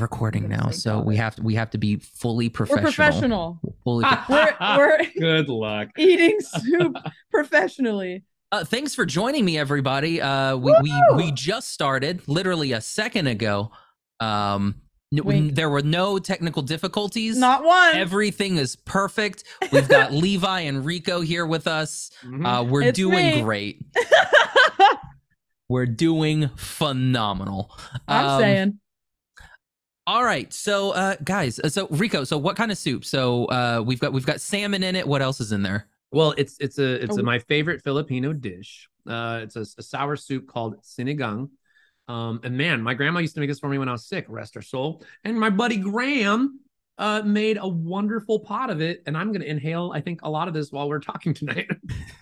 recording gonna now, so we have to we have to be fully We're professional. professional. Fully We're we're Good luck. eating soup professionally. Uh, thanks for joining me, everybody. Uh, we, we Woo! we just started literally a second ago. Um, n- Wink. there were no technical difficulties. Not one. Everything is perfect. We've got Levi and Rico here with us. Mhm. Uh, we're It's doing me. great. We're doing phenomenal. I'm Um, saying. All right, so uh, guys, uh, so Rico, so what kind of soup? So uh, we've got we've got salmon in it. What else is in there? well, it's it's a it's a, Oh. my favorite Filipino dish. Uh, it's a, a sour soup called sinigang. Um, and man, my grandma used to make this for me when I was sick. Rest her soul. And my buddy Graham uh made a wonderful pot of it. And I'm gonna inhale, I think, a lot of this while we're talking tonight.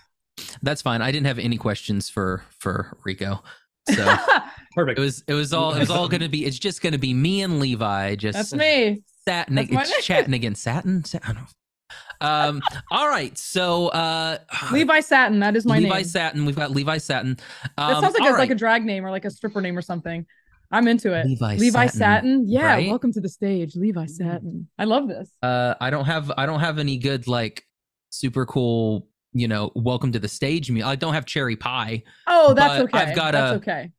That's fine. I didn't have any questions for for Rico, so Perfect. it was it was all it was all going to be. It's just going to be me and Levi just That's me. satin, That's my it's name. chatting again. Satin, Satin. Um. all right. So uh, Levi Satin. That is my name. Levi name. Satin. We've got Levi Satin. Um, that sounds like all a, like a drag name or like a stripper name or something. I'm into it. Levi, Levi Satin. Satin. Yeah, right? welcome to the stage, Levi Satin. I love this. Uh, I don't have I don't have any good like super cool. You know, welcome to the stage. Me, I don't have cherry pie. Oh, that's okay. I've got that's a- okay.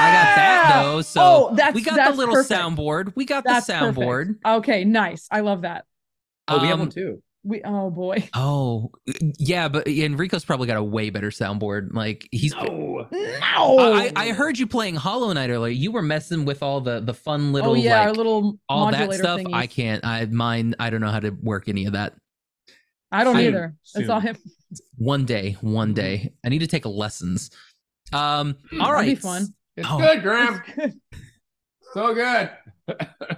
I got that though. So oh, that's we got that's the little perfect. soundboard. We got That's the perfect. soundboard. Okay, nice. I love that. oh, we have Um, one too. We oh boy. Oh, yeah, but Enrico's probably got a way better soundboard. Like he's. No. No. I, I heard you playing Hollow Knight earlier. You were messing with all the the fun little oh yeah, our little all that stuff. thingies. I can't. I mine. I don't know how to work any of that. I don't Soon. either. It's all him. One day, one Mm-hmm. day, I need to take lessons. Um. All That'd right. be fun. It's Oh. good, Graham. It's good. So good.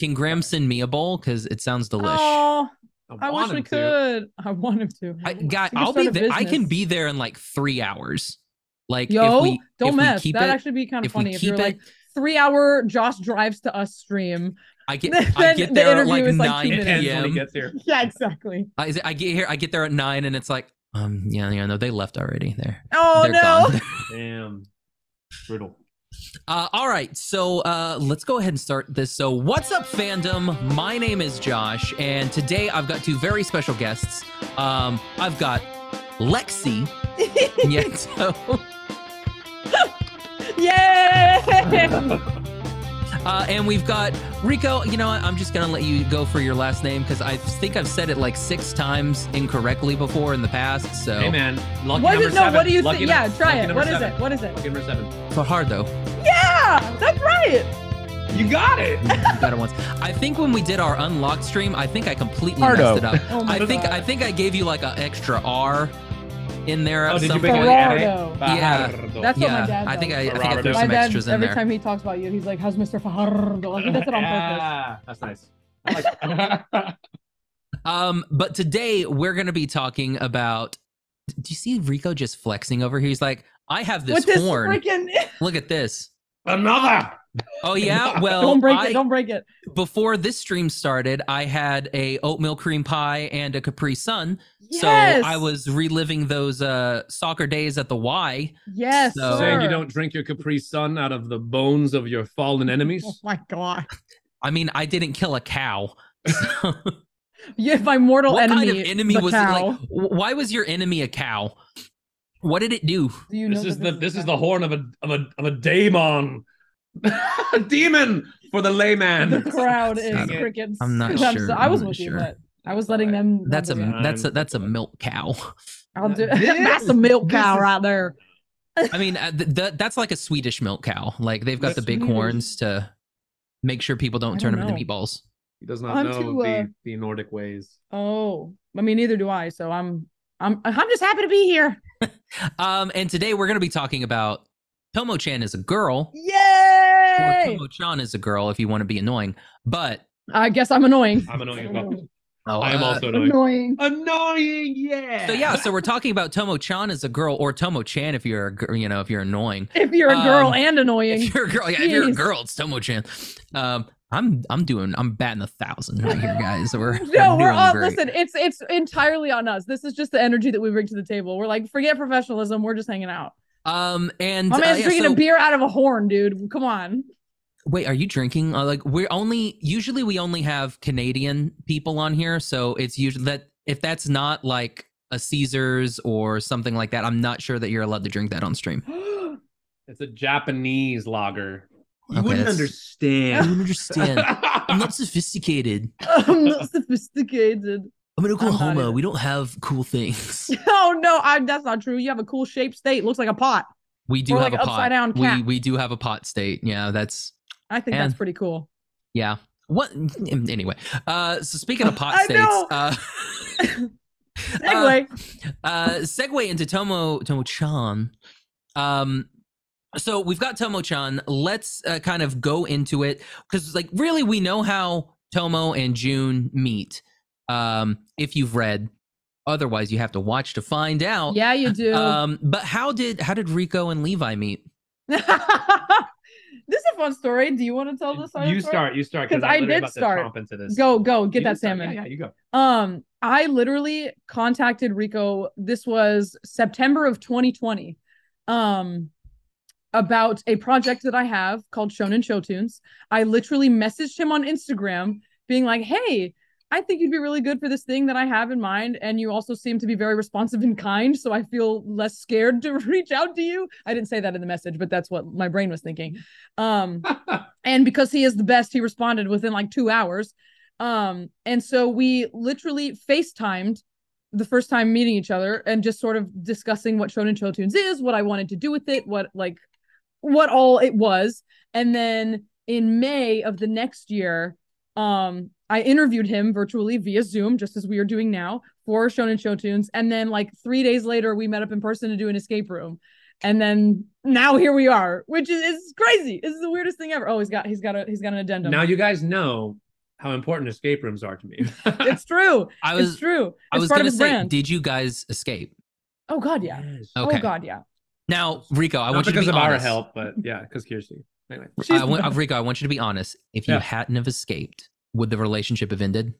Can Graham send me a bowl? Because it sounds delish. Oh, I wish want we him to. I want him to. I, We guy, can I'll be a there. I can be there in like three hours. Like Yo, if we don't if mess. we keep That'd it, actually be kind of if we funny if you're keep like three hour Josh drives to us stream. I get then I get the there at interview like is, like, two nine minutes. Depends he p.m. gets here. Yeah, exactly. I, I get here. I get there at nine, and it's like, um, yeah, yeah, no, they left already. There, Oh they're no. gone. Damn. Brutal. Uh, all right, so uh, let's go ahead and start this. So, what's up, fandom? My name is Josh, and today I've got two very special guests. Um, I've got Lexi Nieto, Yay! uh, and we've got Rico. You know, what? I'm just gonna let you go for your last name because I think I've said it like six times incorrectly before in the past. So, Hey man, lucky What number is no? What do you Lucky think? Yeah, try it. number What is seven. it? What is it? Lucky number seven. so hard though. Yeah, that's right. You got it. You got it once. I think when we did our unlocked stream, I think I completely Hardo. messed it up. Oh my I think God. I think I gave you like an extra R in there at Oh, did some you make point. it? Fajardo. Yeah. Fajardo. That's what my dad I think I, does. I think I threw My some dad, extras in every there. time he talks about you, he's like, "How's Mr. Fajardo?" Like he does it on purpose. Yeah, that's nice. I like Um, but today we're gonna be talking about. Do you see Rico just flexing over here? He's like, I have this With this horn. freaking, Look at this. Another. Oh yeah. Well, don't break I- it, don't break it. before this stream started, I had a oatmeal cream pie and a Capri Sun. Yes. So I was reliving those uh soccer days at the Y. Yes. So- Saying you don't drink your Capri Sun out of the bones of your fallen enemies. Oh my god. I mean, I didn't kill a cow. Yeah, my mortal what enemy. What kind of enemy was cow. it? Like, why was your enemy a cow? What did it do? Do you know This is the this is cow? the horn of a of a of a daemon. A demon for the layman. the crowd is Dang crickets. I'm not I'm sure. so- I was not with you, sure. but I was letting them. That's a run that's a that's a milk cow. I'll do. That's a milk cow is- right there. I mean, uh, th- th- that's like a Swedish milk cow. Like they've got the That's big Swedish. horns to make sure people don't I turn don't them into meatballs. He does not I'm know too, uh, the, the Nordic ways. Oh, I mean, neither do I. So I'm, I'm, I'm just happy to be here. Um, and today we're going to be talking about Tomo Chan is a girl, or Yay! Tomo Chan is a girl if you want to be annoying. But I guess I'm annoying. I'm annoying as well. oh, I am uh, also annoying. Annoying. Annoying, yeah. So yeah, so we're talking about Tomo Chan as a girl, or Tomo Chan if you're a gir- you know if you're annoying. If you're a girl Um, and annoying, If you're a girl, yeah, if you're a girl, it's Tomo Chan. Um, I'm I'm doing I'm batting a thousand right here, guys. We're no, we're all great. listen. It's it's entirely on us. This is just the energy that we bring to the table. We're like, forget professionalism. We're just hanging out. Um, and My uh, man's yeah, drinking so- a beer out of a horn, dude. Come on. Wait, are you drinking? Uh, like we're only usually we only have Canadian people on here, so it's usually that if that's not like a Caesars or something like that, I'm not sure that you're allowed to drink that on stream. It's a Japanese lager. You Okay, wouldn't that's- I understand. don't understand. I'm not sophisticated. I'm not sophisticated. I'm in Oklahoma. We don't have cool things. Oh no, I, that's not true. You have a cool shaped state. Looks like a pot. We do Or have like a pot. down We cat. we do have a pot state. Yeah, that's I think that's pretty cool. yeah. What anyway? Uh, so speaking of pot states, know. uh, uh, segue into Tomo Tomo Chan. Um, so we've got Tomo Chan. Let's uh, kind of go into it because, like, really, we know how Tomo and June meet. Um, if you've read, otherwise, you have to watch to find out. yeah, you do. Um, but how did how did Rico and Levi meet? this is a fun story. Do you want to tell this? side you the story? start. You start 'Cause I, I did about start. chomp into this. Go, go, get You that salmon. Yeah, yeah, you go. Um, I literally contacted Rico. This was September of 2020. Um, about a project that I have called Shonen Show Tunes. I literally messaged him on Instagram, being like, "Hey, I think you'd be really good for this thing that I have in mind, and you also seem to be very responsive and kind, so I feel less scared to reach out to you." I didn't say that in the message, but that's what my brain was thinking. Um, and because he is the best, he responded within like two hours. Um, and so we literally FaceTimed the first time meeting each other and just sort of discussing what Shonen Show Tunes is, what I wanted to do with it, what like what all it was. And then in May of the next year, um, I interviewed him virtually via Zoom, just as we are doing now, for Shonen Show Tunes. And then like three days later, we met up in person to do an escape room. And then now here we are, which is, is crazy. This is the weirdest thing ever. Oh, he's got he's got a he's got an addendum. now you guys know how important escape rooms are to me. it's true. I it's was true. It's I was part gonna of say, brand. did you guys escape? oh God, yeah. Yes. Oh, okay. Oh God, yeah. Now, Rico, I Not want you to because of our help, but yeah, because Kirsty. Anyway, She's I want. Rico, I want you to be honest. If you Yeah. hadn't have escaped, would the relationship have ended?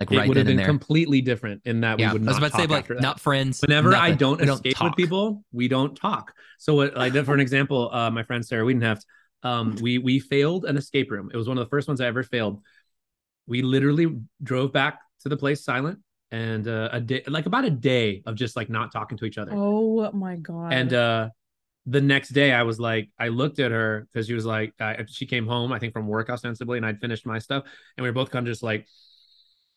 Like it right would have been there. completely different in that yeah, we would I not was about to say, talk like, after that. not friends. Whenever I don't We escape talk. with people, we don't talk. So what I did for an example, uh, my friend Sarah Wiedenheft, um, we we failed an escape room. It was one of the first ones I ever failed. We literally drove back to the place silent and uh, a day like about a day of just like not talking to each other. Oh my God. And uh the next day I was like, I looked at her because she was like, uh, she came home, I think from work ostensibly, and I'd finished my stuff. And we were both kind of just like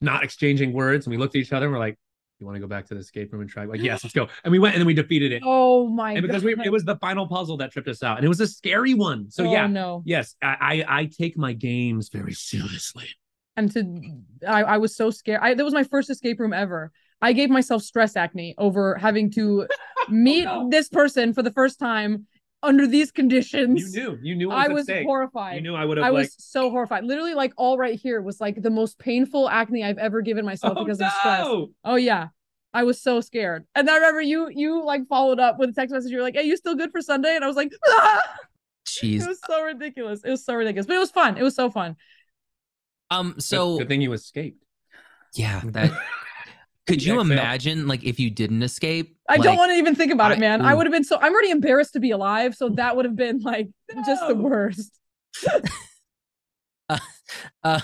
not exchanging words. And we looked at each other and we're like, you want to go back to the escape room and try? Like, yes, let's go. And we went and then we defeated it. oh my and because God. we, it was the final puzzle that tripped us out. And it was a scary one. So oh, yeah, no. yes, I, I I take my games very seriously. And to I, I was so scared. I that was my first escape room ever. I gave myself stress acne over having to meet no. this person for the first time under these conditions. You knew, you knew it I was stake. horrified. You knew I would have I like was so horrified. Literally, like all right here was like the most painful acne I've ever given myself oh, because of stress. Oh yeah. I was so scared. And I remember you you like followed up with a text message. You were like, Hey, you still good for Sunday? And I was like, ah! Jeez. it was so ridiculous. It was so ridiculous. But it was fun. It was so fun. Um. Good- So good thing you escaped. yeah, that could you imagine like if you didn't escape? I don't want to even think about I- it, man. I would have been so I'm already embarrassed to be alive. So that would have been like just the No. worst. Uh,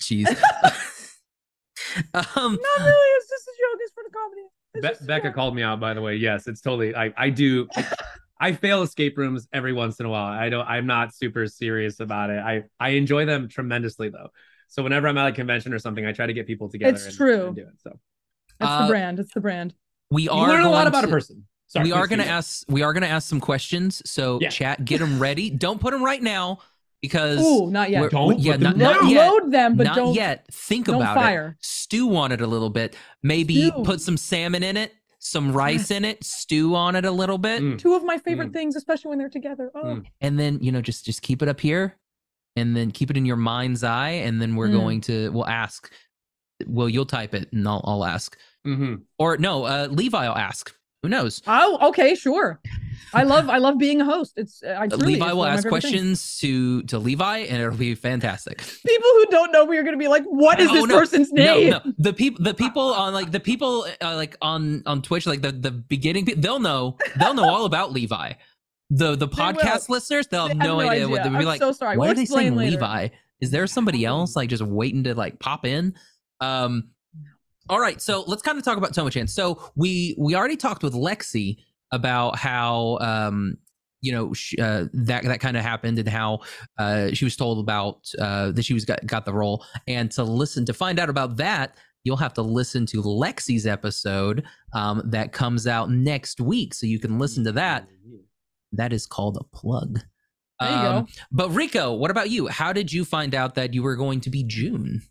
jeez. um. Not really. It's just a joke. It's for the comedy. Be- Becca called me out, by the way. Yes, it's totally. I I do. I fail escape rooms every once in a while. I don't. I'm not super serious about it. I I enjoy them tremendously though. So whenever I'm at a convention or something, I try to get people together. It's and, true. and do it. So It's Uh, the brand. It's the brand. We you are learn a lot going about to- a person. Sorry, we are going to ask. We are going to ask some questions. So Yeah. chat, get them ready. Don't put them right now because Ooh, not yet. Don't yeah, put not, them not down. yet. Load them, but not don't yet. Think don't about it. Stew on it a little bit. Maybe Stew. put some salmon in it, some rice in it. Stew on it a little bit, Mm. Two of my favorite Mm. things, especially when they're together. Oh, Mm. and then you know just just keep it up here, and then keep it in your mind's eye, and then we're Mm. going to we'll ask. Well, you'll type it, and I'll I'll ask. Mhm. Or no, uh, Levi will ask. Who knows? oh, okay, sure. I love I love being a host. It's I Uh, truly, Levi it's will one of my ask favorite things. questions to to Levi, and it'll be fantastic. People who don't know we are gonna be like, "What is Oh, this no. person's name?" no, the people, the people on like the people uh, like on on Twitch, like the the beginning, they'll know, they'll know all about Levi. The the They podcast listeners, they'll They have no, idea, what they would be I'm like. so sorry. Why We'll are they saying later. Levi? Is there somebody else like just waiting to like pop in? Um, all right, so let's kind of talk about Tomo-chan. So we we already talked with Lexi about how um you know sh- uh, that that kind of happened and how uh, she was told about uh, that she was got, got the role. And to listen to find out about that, you'll have to listen to Lexi's episode um, that comes out next week, so you can listen to that. That is called a plug. There you Um, go. But Rico, what about you? How did you find out that you were going to be June?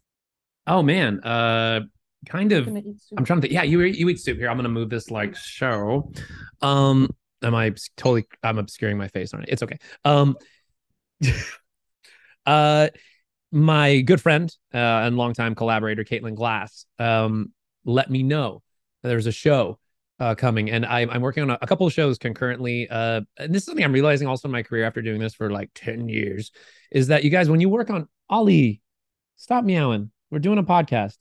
Oh man, uh, kind of. Gonna. I'm trying to think. Yeah, you you eat soup here. I'm gonna move this like show. Um, am I totally? I'm obscuring my face on it. It's okay. Um, uh, my good friend uh, and longtime collaborator Caitlin Glass um let me know there's a show uh, coming, and I, I'm working on a, a couple of shows concurrently. Uh, and this is something I'm realizing also in my career after doing this for like ten years, is that you guys when you work on Ollie, stop meowing. We're doing a podcast.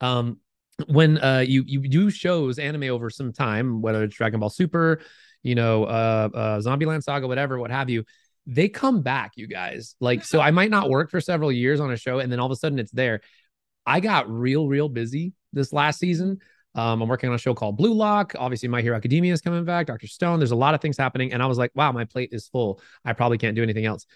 Um, when uh you you do shows anime over some time, whether it's Dragon Ball Super, you know, uh, uh Zombieland Saga, whatever, what have you, they come back, you guys. Like, so I might not work for several years on a show, and then all of a sudden it's there. I got real, real busy this last season. Um, I'm working on a show called Blue Lock. Obviously, My Hero Academia is coming back. Doctor Stone. There's a lot of things happening, and I was like, wow, my plate is full. I probably can't do anything else.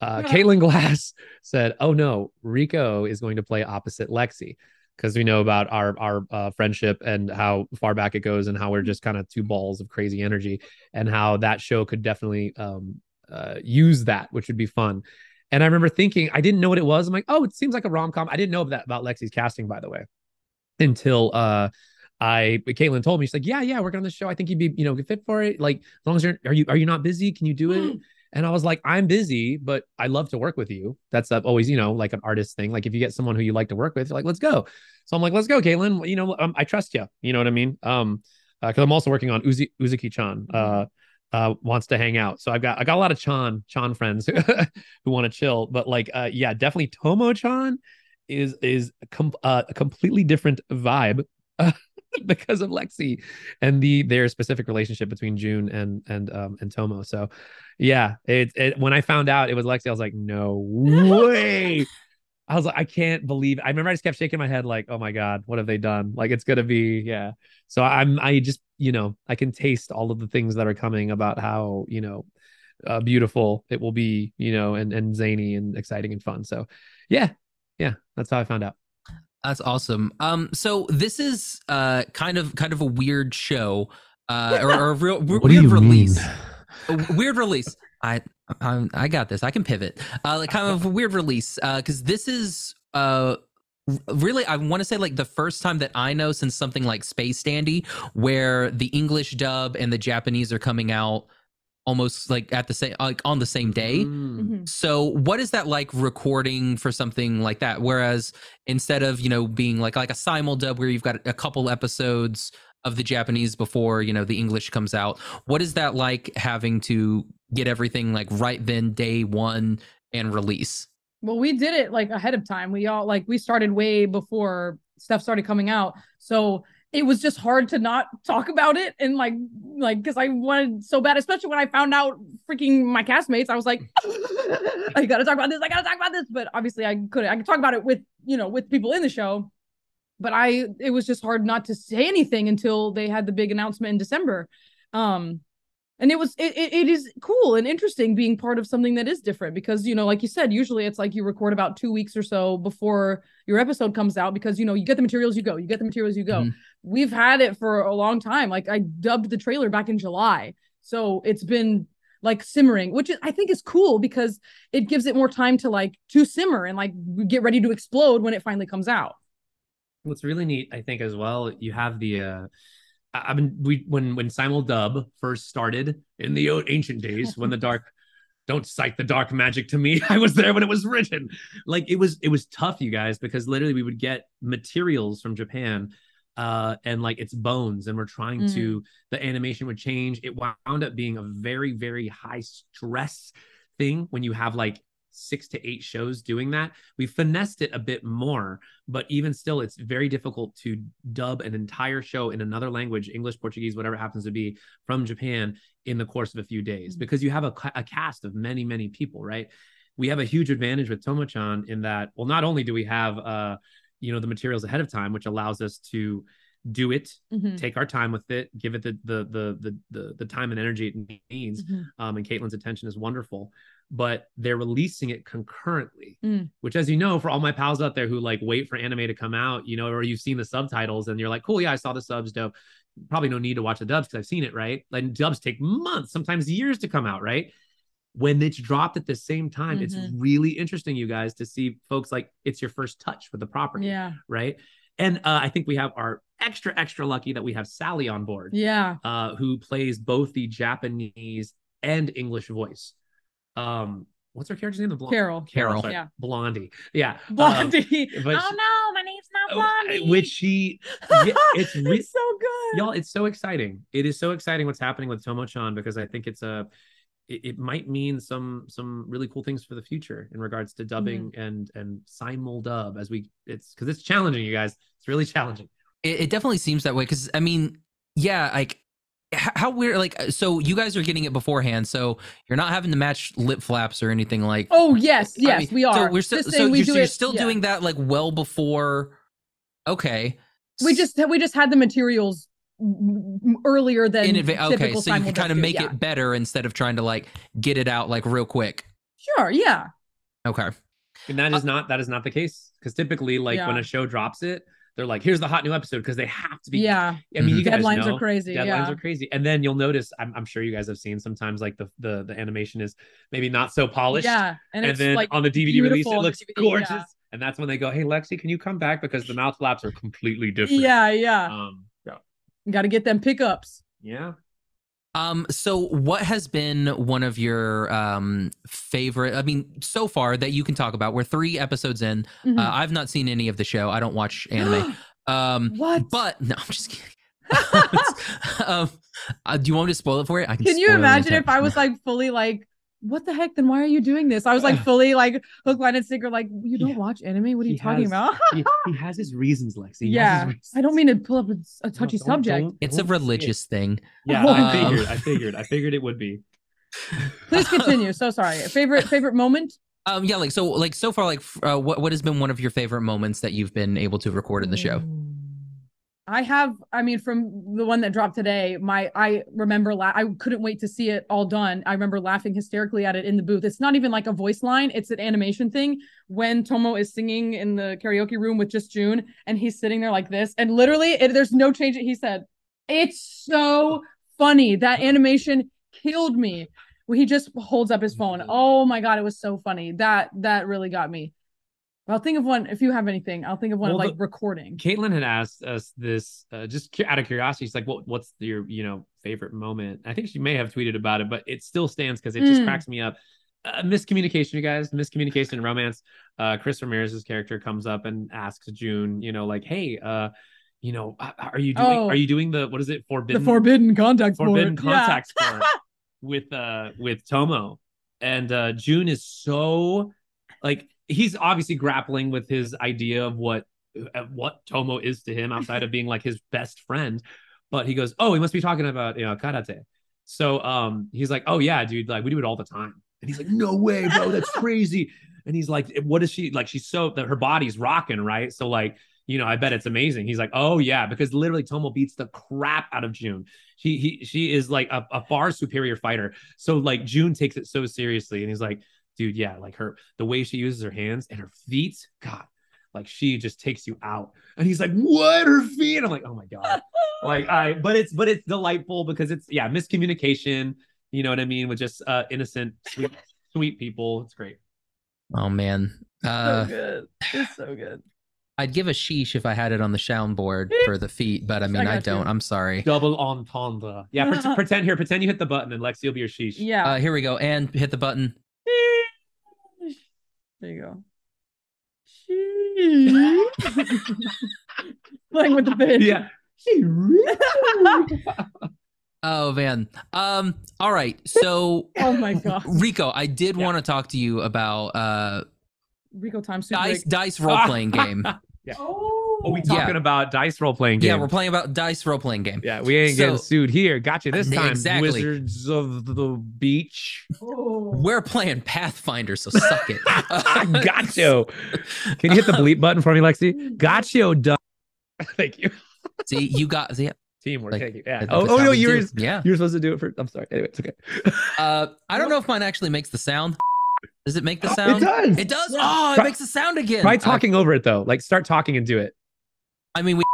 Uh. Caitlin Glass said, "Oh no, Rico is going to play opposite Lexi." Because we know about our our uh, friendship and how far back it goes, and how we're just kind of two balls of crazy energy, and how that show could definitely um, uh, use that, which would be fun. And I remember thinking, I didn't know what it was. I'm like, oh, it seems like a rom com. I didn't know that about Lexi's casting, by the way, until uh, I Caitlin told me she's like, yeah, yeah, working on this show. I think you'd be, you know, good fit for it. Like, as long as you're, are you, are you not busy? Can you do it? And I was like, I'm busy, but I love to work with you. That's uh, always, you know, like an artist thing. Like if you get someone who you like to work with, you're like, let's go. So I'm like, let's go, Caitlin. You know, um, I trust you. You know what I mean? Um, because I'm also working on Uzi Uzaki Chan. Uh, uh, wants to hang out. So I've got I got a lot of Chan Chan friends who want to chill. But like, uh, yeah, definitely Tomo Chan is is com- uh, a completely different vibe. because of Lexi and the their specific relationship between June and and um and Tomo. So yeah, it, it when I found out it was Lexi, I was like, no way. I was like, I can't believe. I remember I just kept shaking my head, like, oh my god, what have they done? Like, it's gonna be, yeah. So I'm, I just, you know, I can taste all of the things that are coming about how, you know, uh, beautiful it will be, you know, and and zany and exciting and fun. So, yeah, yeah, that's how I found out. That's awesome. Um, so this is uh kind of kind of a weird show, uh, or, or a real weird release. A weird release. I, I I got this. I can pivot. Uh, like kind of a weird release. Uh, because this is uh really I want to say like the first time that I know since something like Space Dandy, where the English dub and the Japanese are coming out almost like at the same like on the same day. Mm. Mhm. So what is that like recording for something like that? Whereas instead of, you know, being like like a simul dub where you've got a couple episodes of the Japanese before, you know, the English comes out, what is that like having to get everything like right then day 1 and release? Well, we did it like ahead of time. We all like we started way before stuff started coming out. So it was just hard to not talk about it and like like because I wanted so bad, especially when I found out freaking my castmates. I was like, I gotta talk about this, I gotta talk about this. But obviously I couldn't I could talk about it with you know with people in the show. But I it was just hard not to say anything until they had the big announcement in December. Um and it was it, it, is cool and interesting being part of something that is different because you know like you said usually it's like you record about two weeks or so before your episode comes out because you know you get the materials you go you get the materials you go. Mhm. we've had it for a long time. Like i dubbed the trailer back in july. So it's been like simmering which i think is cool because it gives it more time to like to simmer and like get ready to explode when it finally comes out. What's really neat, I think, as well, you have the uh I've been we when when Simul Dub first started in the ancient days when the dark don't cite the dark magic to me. I was there when it was written. Like it was it was tough, you guys, because literally we would get materials from Japan uh and like it's bones and we're trying to the animation would change. It wound up being a very, very high stress thing when you have like six to eight shows doing that. We finessed it a bit more, but even still, it's very difficult to dub an entire show in another language, English, Portuguese, whatever it happens to be, from Japan in the course of a few days Mhm. because you have a, a cast of many, many people, right? We have a huge advantage with Tomo-chan in that, well, not only do we have, uh, you know, the materials ahead of time, which allows us to do it Mhm. take our time with it, give it the the the the the, the time and energy it needs. Mhm. Um, and Caitlin's attention is wonderful, but they're releasing it concurrently, Mm. which, as you know, for all my pals out there who like wait for anime to come out, you know, or you've seen the subtitles and you're like, cool, yeah, I saw the subs, dope. Probably no need to watch the dubs because I've seen it, right? Like dubs take months, sometimes years to come out, right? When it's dropped at the same time, it's Mhm. really interesting, you guys, to see folks like it's your first touch with the property Yeah. right? And uh, I think we have our extra extra lucky that we have Sally on board, Yeah. uh, who plays both the Japanese and English voice. Um, what's her character's name? The blonde Carol. Carol. sorry, Yeah. Blondie. Yeah, um, Blondie. but oh no, my name's not Blondie. which she, yeah, it's re- it's so good. y'all, it's so exciting. It is so exciting what's happening with Tomo-chan because I think it's a. It, it might mean some some really cool things for the future in regards to dubbing and and simul dub as we it's because it's challenging you guys it's really challenging It, it definitely seems that way because I mean, yeah, like h- how weird. Like, uh, so you guys are getting it beforehand, so you're not having to match lip flaps or anything like. Oh yes, I yes, mean, we are. So we're still so we you're, do so you're it- still yeah. doing that like well before. Okay. We just we just had the materials m- m- earlier than in advance. Okay, typical so you can kind of make yeah. it better instead of trying to like get it out like real quick. Sure. Yeah. Okay. And that is uh not that is not the case because typically, like when a show drops it, they're like, "Here's the hot new episode" because they have to be. Yeah. I mean, you guys Deadlines know, are crazy. Deadlines yeah. are crazy, and then you'll notice. I'm, I'm sure you guys have seen sometimes like the the the animation is maybe not so polished. Yeah. And, And, it's then like on the DVD release, it looks DVD, gorgeous. yeah. And that's when they go, "Hey, Lexi, can you come back because the mouth flaps are completely different." yeah, yeah. Um. Yeah. Got to get them pickups. Yeah. Um, so what has been one of your um favorite? I mean, so far that you can talk about. We're three episodes in. Mhm. Uh, I've not seen any of the show. I don't watch anime. um, what? but no, I'm just kidding. um, uh, do you want me to spoil it for you? I can. Can you imagine if I was like fully like, what the heck? Then why are you doing this? I was like fully like hook, line, and sinker. Like you don't Yeah. watch anime? What are you talking has- about? he, he has his reasons, Lexi. He has his yeah. reasons. I don't mean to pull up a, a No, touchy don't- subject. don't- It's a don't say it. religious thing. Yeah, Um, I figured. I figured. I figured it would be. Please continue. So sorry. Favorite favorite moment? Um, yeah, like so, like so far, like uh, what what has been one of your favorite moments that you've been able to record in the show? I have, I mean, from the one that dropped today, my I remember la- I couldn't wait to see it all done. I remember laughing hysterically at it in the booth. It's not even like a voice line, it's an animation thing. When Tomo is singing in the karaoke room with just June and he's sitting there like this, and literally it, there's no change. He said, It's so funny. That animation killed me. He just holds up his phone. Mm-hmm. Oh my god, it was so funny. That that really got me. I'll think of one if you have anything. I'll think of one Well, like the- recording. Caitlin had asked us this uh, just out of curiosity. She's like, "What? what's your you know favorite moment?" I think she may have tweeted about it, but it still stands because it just Mm. cracks me up. Uh, miscommunication, you guys. Miscommunication in romance. Uh, Chris Ramirez's character comes up and asks June, you know, like, "Hey, uh, you know, are you doing? Oh. Are you doing the what is it? Forbidden the forbidden contact forbidden Yeah. contact sport with uh with Tomo. And uh June is so like he's obviously grappling with his idea of what uh, what Tomo is to him outside of being like his best friend. But he goes, "Oh, he must be talking about you know karate." So um he's like, "Oh yeah, dude, like we do it all the time." And he's like, "No way, bro, that's crazy." And he's like, "What is she like? She's so that her body's rocking, right? So like." You know, I bet it's amazing. He's like, oh yeah, because literally Tomo beats the crap out of June. She he she is like a, a far superior fighter. So like June takes it so seriously, and he's like, dude, yeah, like her the way she uses her hands and her feet, God, like she just takes you out. And he's like, what her feet? I'm like, oh my god, like I, but it's but it's delightful because it's yeah miscommunication. You know what I mean with just uh innocent sweet sweet people. It's great. Oh man, uh, so good. It's so good. I'd give a sheesh if I had it on the soundboard for the feet, but I mean, I, got you. don't. I'm sorry. Double entendre. Yeah, pre- pretend here, pretend you hit the button and Lexi will be your sheesh. Yeah. Uh, here we go, and hit the button. There you go. She Playing with the fish. Yeah. She really. Oh man. Um. All right. So Oh my god. Rico, I did Yeah. want to talk to you about uh Rico time dice break. dice role playing game. Oh. Are we Yeah. talking about dice role playing game? Yeah, we're playing about dice role playing game. Yeah, we ain't So- getting sued here. Gotcha this time, Exactly. Wizards of the Beach. Oh. We're playing Pathfinder, so suck it. Gotcha. Can you hit the bleep button for me, Lexi? Gotcha. Done. Thank you. See, you got see, Teamwork. Like, Thank you. Yeah. Oh, oh no, you're yeah. you were supposed to do it for. I'm sorry. Anyway, it's okay. Uh, I don't know if mine actually makes the sound. Does it make the sound? It does. It does. Yeah. Oh, it Try- makes the sound again. Try I- talking over it though. Like start talking and do it. I, mean, we.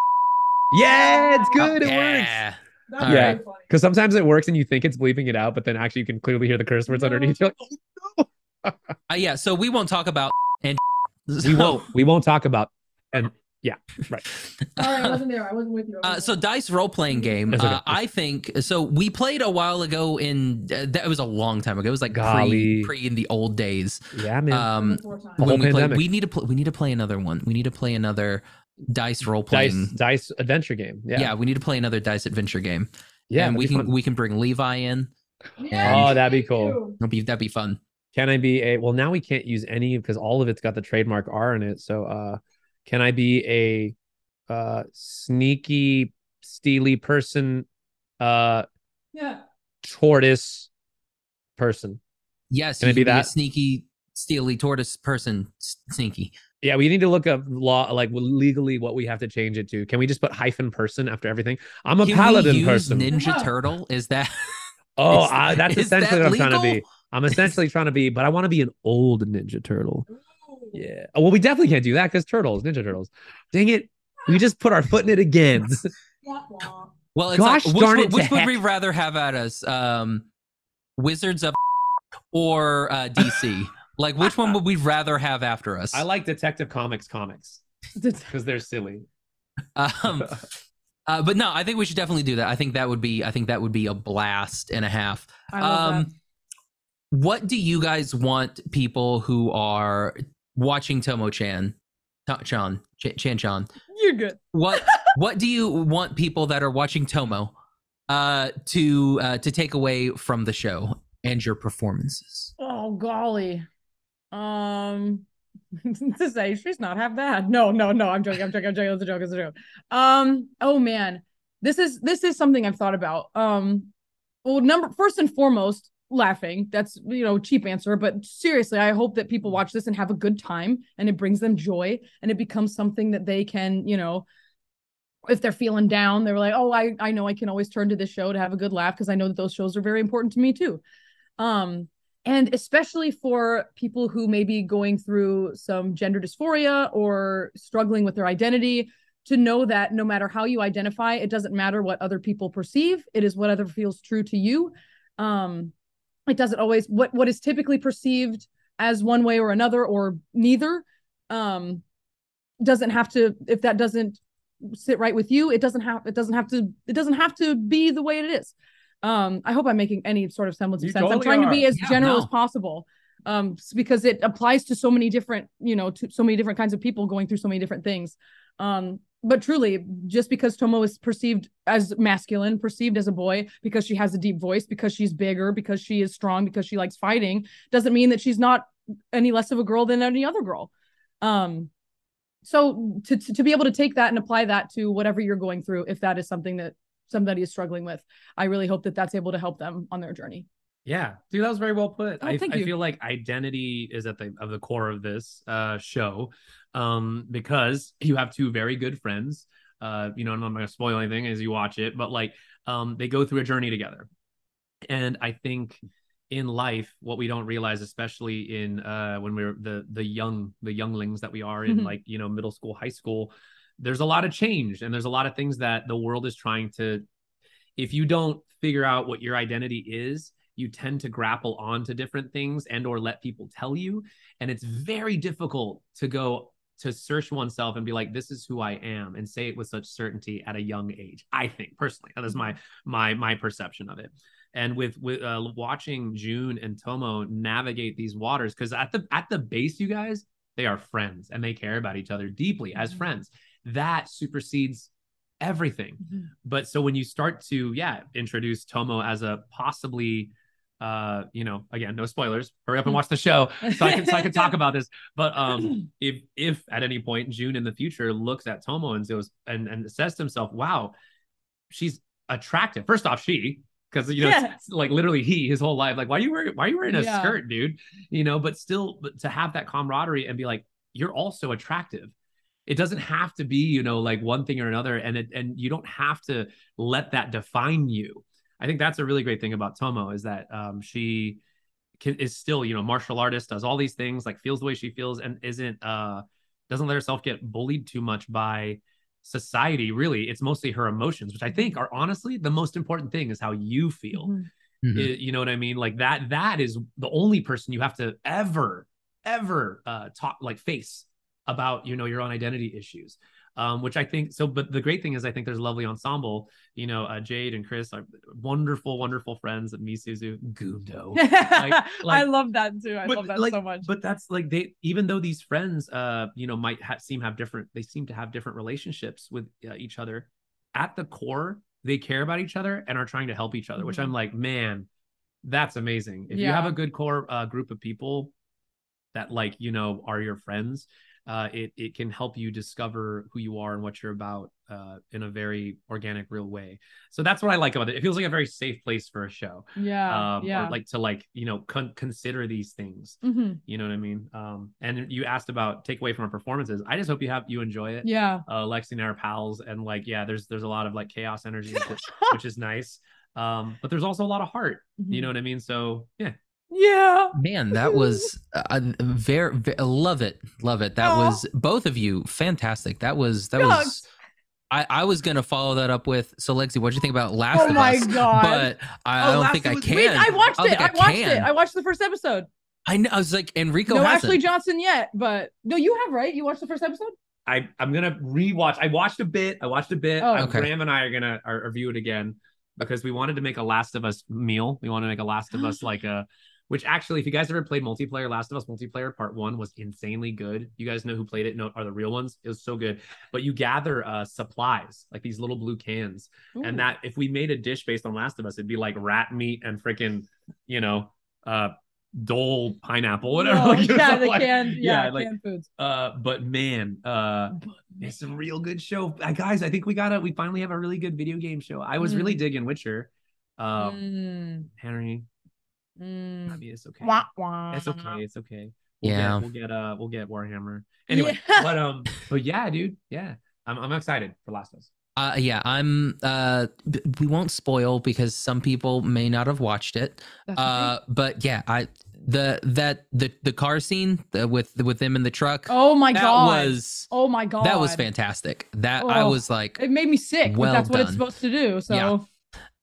Yeah, it's good. It works. yeah. That's All really Because sometimes it works and you think it's bleeping it out, but then actually you can clearly hear the curse words No. underneath. You're like, oh no. Uh, yeah. So we won't talk about and. we won't. We won't talk about. And yeah, right. Sorry, I wasn't there. I wasn't with you. Uh, wasn't so dice role playing game. Okay. Uh, I think so. We played a while ago in uh, that was a long time ago. It was like Golly. pre pre in the old days. Yeah, man. there. Um, Four times. The whole when we play, pandemic. we need to play. We need to play another one. We need to play another dice role playing dice adventure game. Yeah. Yeah. we need to play another dice adventure game. Yeah. and we can fun. we can bring Levi in. Yeah, Oh, that'd be cool. That'd be that'd be fun. Can I be a well now we can't use any because all of it's got the trademark R in it. So uh can I be a uh sneaky steely person uh Yeah. tortoise person? Yes, Can I be can a that? sneaky, steely tortoise person. Sneaky. Yeah, we need to look up law like legally what we have to change it to. Can we just put hyphen person after everything? I'm a Can paladin we use person. Ninja Yeah. Turtle. Is that? oh, is- I, that's essentially that what I'm trying to be. I'm essentially trying to be, but I want to be an old Ninja Turtle. Ooh. Yeah. Oh, well, we definitely can't do that because turtles, Ninja Turtles. Dang it. We just put our foot in it again. Wah, wah. Well, it's Gosh like, which, darn would- it which would heck. we rather have at us? Um, Wizards of or uh, DC? like, which one would we rather have after us? I like Detective Comics comics because they're silly. Um, uh, but no, I think we should definitely do that. I think that would be. I think that would be a blast and a half. I love Um, what do you guys want people who are watching Tomo Chan, Ta- Chan, Ch- Chan Chan? You're good. What what do you want people that are watching Tomo uh, to uh, to take away from the show and your performances? Oh golly. Um to say she's not half bad. No, no, no. I'm joking. I'm joking. I'm joking. It's a joke. It's a joke. Um, oh man. This is this is something I've thought about. Um well, number first and foremost, laughing. That's you know, cheap answer, but seriously, I hope that people watch this and have a good time and it brings them joy and it becomes something that they can, you know, if they're feeling down, they're like, oh, I, I know I can always turn to this show to have a good laugh because I know that those shows are very important to me too. Um, and especially for people who may be going through some gender dysphoria or struggling with their identity, to know that no matter how you identify, it doesn't matter what other people perceive. It is whatever feels true to you. Um, it doesn't always what what is typically perceived as one way or another or neither. Um, doesn't have to if that doesn't sit right with you it doesn't have it doesn't have to it doesn't have to be the way it is um i hope i'm making any sort of semblance of You sense i'm totally trying to be as Yeah, general no. as possible um because it applies to so many different you know to so many different kinds of people going through so many different things um but truly just because tomo is perceived as masculine perceived as a boy because she has a deep voice because she's bigger because she is strong because she likes fighting doesn't mean that she's not any less of a girl than any other girl. Um so to, to to be able to take that and apply that to whatever you're going through if that is something that somebody is struggling with i really hope that that's able to help them on their journey Yeah, dude, that was very well put. Oh, I, I feel like identity is at the of the core of this uh, show, um, because you have two very good friends. Uh, you know, I'm not going to spoil anything as you watch it, but like, um, they go through a journey together, and I think in life, what we don't realize, especially in uh, when we're the the young the younglings that we are in, Mhm. like you know, middle school, high school, there's a lot of change, and there's a lot of things that the world is trying to. If you don't figure out what your identity is you tend to grapple onto different things and or let people tell you and it's very difficult to go to search oneself and be like this is who i am and say it with such certainty at a young age i think personally that is my my my perception of it and with with uh, watching june and tomo navigate these waters because at the at the base you guys they are friends and they care about each other deeply as Mhm. friends that supersedes everything. Mhm. But so when you start to, yeah, introduce Tomo as a possibly, uh, you know, again, no spoilers. Hurry up and watch the show so I can so I can talk about this. But um, if if at any point June in the future looks at Tomo and goes and and says to himself, "Wow, she's attractive." First off, she because you know it's like literally he his whole life like why are you wearing why are you wearing a Yeah. skirt dude you know but still but to have that camaraderie and be like you're also attractive it doesn't have to be you know like one thing or another and it and you don't have to let that define you i think that's a really great thing about tomo is that um she can, is still you know martial artist does all these things like feels the way she feels and isn't uh doesn't let herself get bullied too much by society really it's mostly her emotions which i think are honestly the most important thing is how you feel Mhm. Mhm. I- you know what I mean? Like that, that is the only person you have to ever, ever uh talk like face about, you know, your own identity issues. Um, which I think so, but the great thing is I think there's a lovely ensemble. You know, uh, Jade and Chris are wonderful, wonderful friends at Misuzu Gundo. I like- love that too. I but, love that like, so much. But that's like they, even though these friends, uh, you know, might ha- seem have different, they seem to have different relationships with uh, each other. At the core, they care about each other and are trying to help each other, which I'm like, man, that's amazing. If you have a good core uh, group of people that like you know are your friends, uh, it it can help you discover who you are and what you're about uh, in a very organic, real way. So that's what I like about it. It feels like a very safe place for a show. yeah, Um, yeah. Like to like you know con- consider these things. Mhm. You know what I mean? Um, and you asked about takeaway from our performances. I just hope you have you enjoy it. Yeah. Uh, Lexi and I are pals, and like, yeah, there's there's a lot of like chaos energy, which, which is nice. Um, but there's also a lot of heart. You know what I mean? So yeah, Yeah. Man, that was uh, very, ve- love it, love it. That Aw. was both of you fantastic. That was that was. I, I was gonna follow that up with. So Lexi, what do you think about Last Oh of my Us? God. But I, I Oh, don't think I can. Wait, I watched don't it. think I watched can. it. I watched the first episode. I know. I was like Enrico no hasn't. Ashley Johnson yet, but no, you have right. You watched the first episode. I I'm gonna rewatch. I watched a bit. I watched a bit. Oh. Okay. Graham and I are gonna review it again because we wanted to make a Last of Us meal. We want to make a Last of Us like a. Which actually, if you guys ever played multiplayer, Last of Us multiplayer part one was insanely good. You guys know who played it? No, are the real ones? It was so good. But you gather uh supplies like these little blue cans, Ooh. and that if we made a dish based on Last of Us, it'd be like rat meat and freaking, you know, uh, dole pineapple, whatever. Oh, like, yeah, the like- canned, yeah, like canned foods. uh, but man, uh, it's a real good show, uh, guys. I think we got to We finally have a really good video game show. I was really Mm. digging Witcher. Um, Mm, Henry, mm. mean, it's okay. Wah, wah. It's okay. It's okay. We'll Yeah. Get, we'll get uh, we'll get Warhammer. Anyway, Yeah. but um, but yeah, dude, yeah, I'm I'm excited for Last of Us. Uh, yeah, I'm. Uh, we won't spoil because some people may not have watched it. That's okay. Uh, but yeah, I the that the the car scene the, with with them in the truck. oh my that god. was oh my god. that was fantastic. That I Oh. was like, It made me sick, Well but that's what it's supposed to do. So Yeah.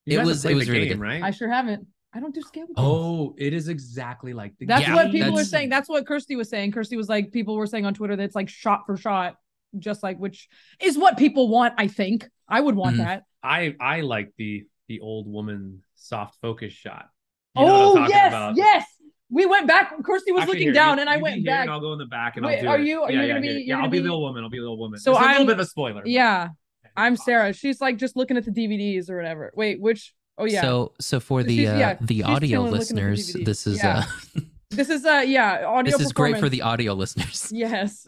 It was- it was really game, good. right? I sure haven't. I don't do scale. games. oh, it is exactly like the That's Yeah, what people that's- are saying. That's what Kirsty was saying. Kirsty was like, people were saying on Twitter that it's like shot for shot, just like which is what people want. I think I would want Mhm. that. I I like the the old woman soft focus shot. You know what I'm oh yes, about. yes. We went back. Kirsty was Actually, looking here, down, you- and I went here back. And I'll go in the back and Wait, I'll do are it. you- are yeah, you yeah, gonna be- here. you're Yeah, I'll gonna be the be- little woman. I'll be the little woman. So So I'm a I'm- little bit of a spoiler. Yeah, I'm Sarah. She's like just looking at the DVDs or whatever. Wait, which? Oh yeah. So so for the uh, yeah, the audio chilling the listeners, this is Yeah. uh this is uh yeah audio. this is great for the audio listeners. Yes.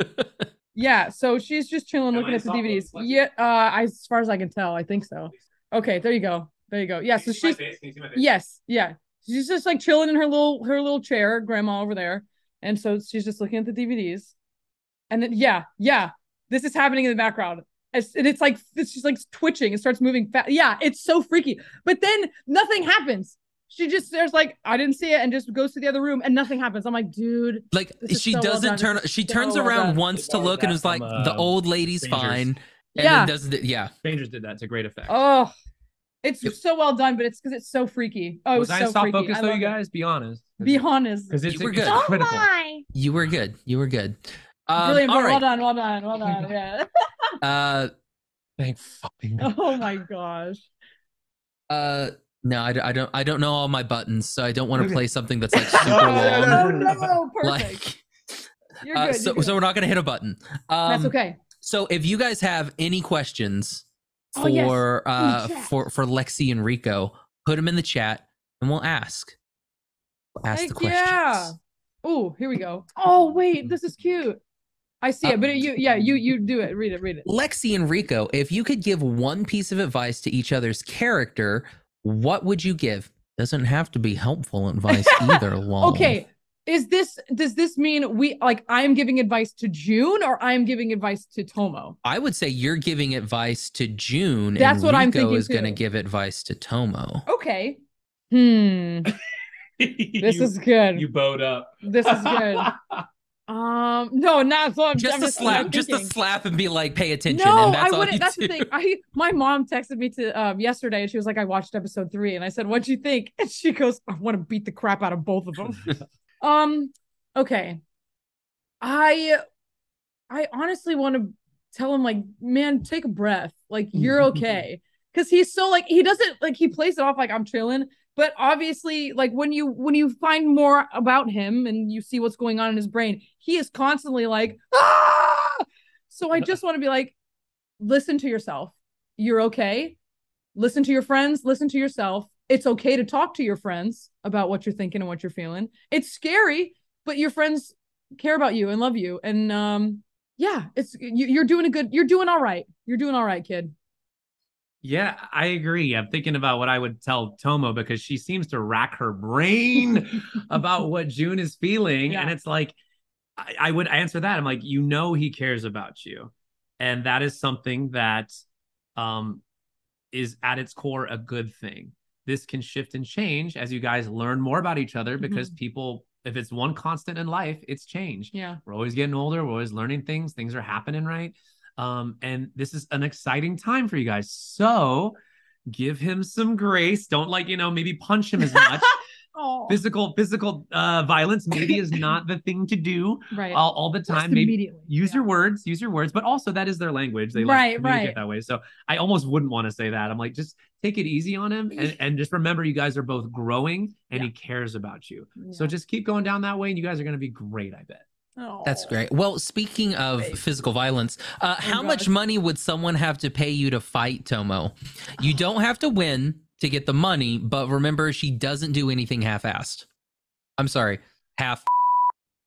yeah. So she's just chilling, Am looking I at the DVDs. Yeah. Uh, as far as I can tell, I think so. Okay. There you go. There you go. Yeah. So Can you see she's face? Can you see my face? yes. Yeah. She's just like chilling in her little her little chair, grandma over there, and so she's just looking at the DVDs, and then yeah, yeah, this is happening in the background. It's, and it's like it's just like twitching. It starts moving fast. Yeah, it's so freaky. But then nothing happens. She just there's like I didn't see it and just goes to the other room and nothing happens. I'm like, dude, Like she so doesn't done. turn. She turns well around done. once to look and that is like, from, the uh, old lady's Strangers. fine. And Yeah. then doesn't. Yeah. Strangers did that to great effect. Oh, it's Yep. so well done, but it's because it's so freaky. Oh, was it's I so soft freaky. focus I stop focus though, love you it. guys? Be honest. Be honest. Because it's, You were it's good. critical. You were good. You were good. Um, Brilliant, all well done, well done, well done. Yeah. Uh, Thank fucking God. oh my gosh. uh, no, I, d- I don't. I don't know all my buttons, so I don't want to play something that's like super No, no, no, long. no, Oh no, perfect. Like, You're uh, good. so, you're good. so we're not gonna hit a button. Um, That's okay. So if you guys have any questions for Oh, yes. uh for for Lexi and Rico. Put them in the chat, and we'll ask. We'll ask Heck the questions. yeah. Oh, here we go. Oh, wait, this is cute. I see Uh, it, but you, yeah, you, you do it. Read it, read it. Lexi and Rico, if you could give one piece of advice to each other's character, what would you give? Doesn't have to be helpful advice either. Long. Okay, is this does this mean we like I am giving advice to June or I am giving advice to Tomo? I would say you're giving advice to June. That's and what I'm Rico thinking is going to give advice to Tomo. Okay. Hmm. This You- is good. you bowed up. This is good. Um, no, not so. I'm Just I'm a just slap, I'm just a slap, and be like, "Pay attention." No, and that's I wouldn't. That's do. the thing. I my mom texted me to um yesterday, and she was like, "I watched episode three, and I said, "What'd you think?" And she goes, "I want to beat the crap out of both of them." um, okay. I, I honestly want to tell him like, man, take a breath. Like you're okay, because he's so like he doesn't like he plays it off like I'm chilling, but obviously like when you when you find more about him and you see what's going on in his brain, he is constantly like, ah. So I just want to be like, listen to yourself. You're okay. Listen to your friends, listen to yourself. It's okay to talk to your friends about what you're thinking and what you're feeling. It's scary, but your friends care about you and love you. And um, yeah, it's you, you're doing a good, you're doing all right. You're doing all right, kid. Yeah, I agree. I'm thinking about what I would tell Tomo because she seems to rack her brain about what June is feeling. Yeah. And it's like, I, I would answer that. I'm like, you know, he cares about you. And that is something that um, is at its core a good thing. This can shift and change as you guys learn more about each other because people, if it's one constant in life, it's change. Yeah. We're always getting older. We're always learning things. Things are happening, right? Um, and this is an exciting time for you guys. So give him some grace. Don't like, you know, maybe punch him as much. Oh, physical, physical uh violence maybe is not the thing to do right. all, all the Just time. Maybe immediately. use yeah. your words, use your words, but also that is their language. They like Right, communicate right. that way. So I almost wouldn't want to say that. I'm like, just take it easy on him and, and just remember you guys are both growing and he cares about you. So just keep going down that way and you guys are gonna be great, I bet. That's Oh. great. Well, speaking of Wait. physical violence, uh, how much money would someone have to pay you to fight Tomo? You don't have to win to get the money, but remember, she doesn't do anything half-assed. I'm sorry, half.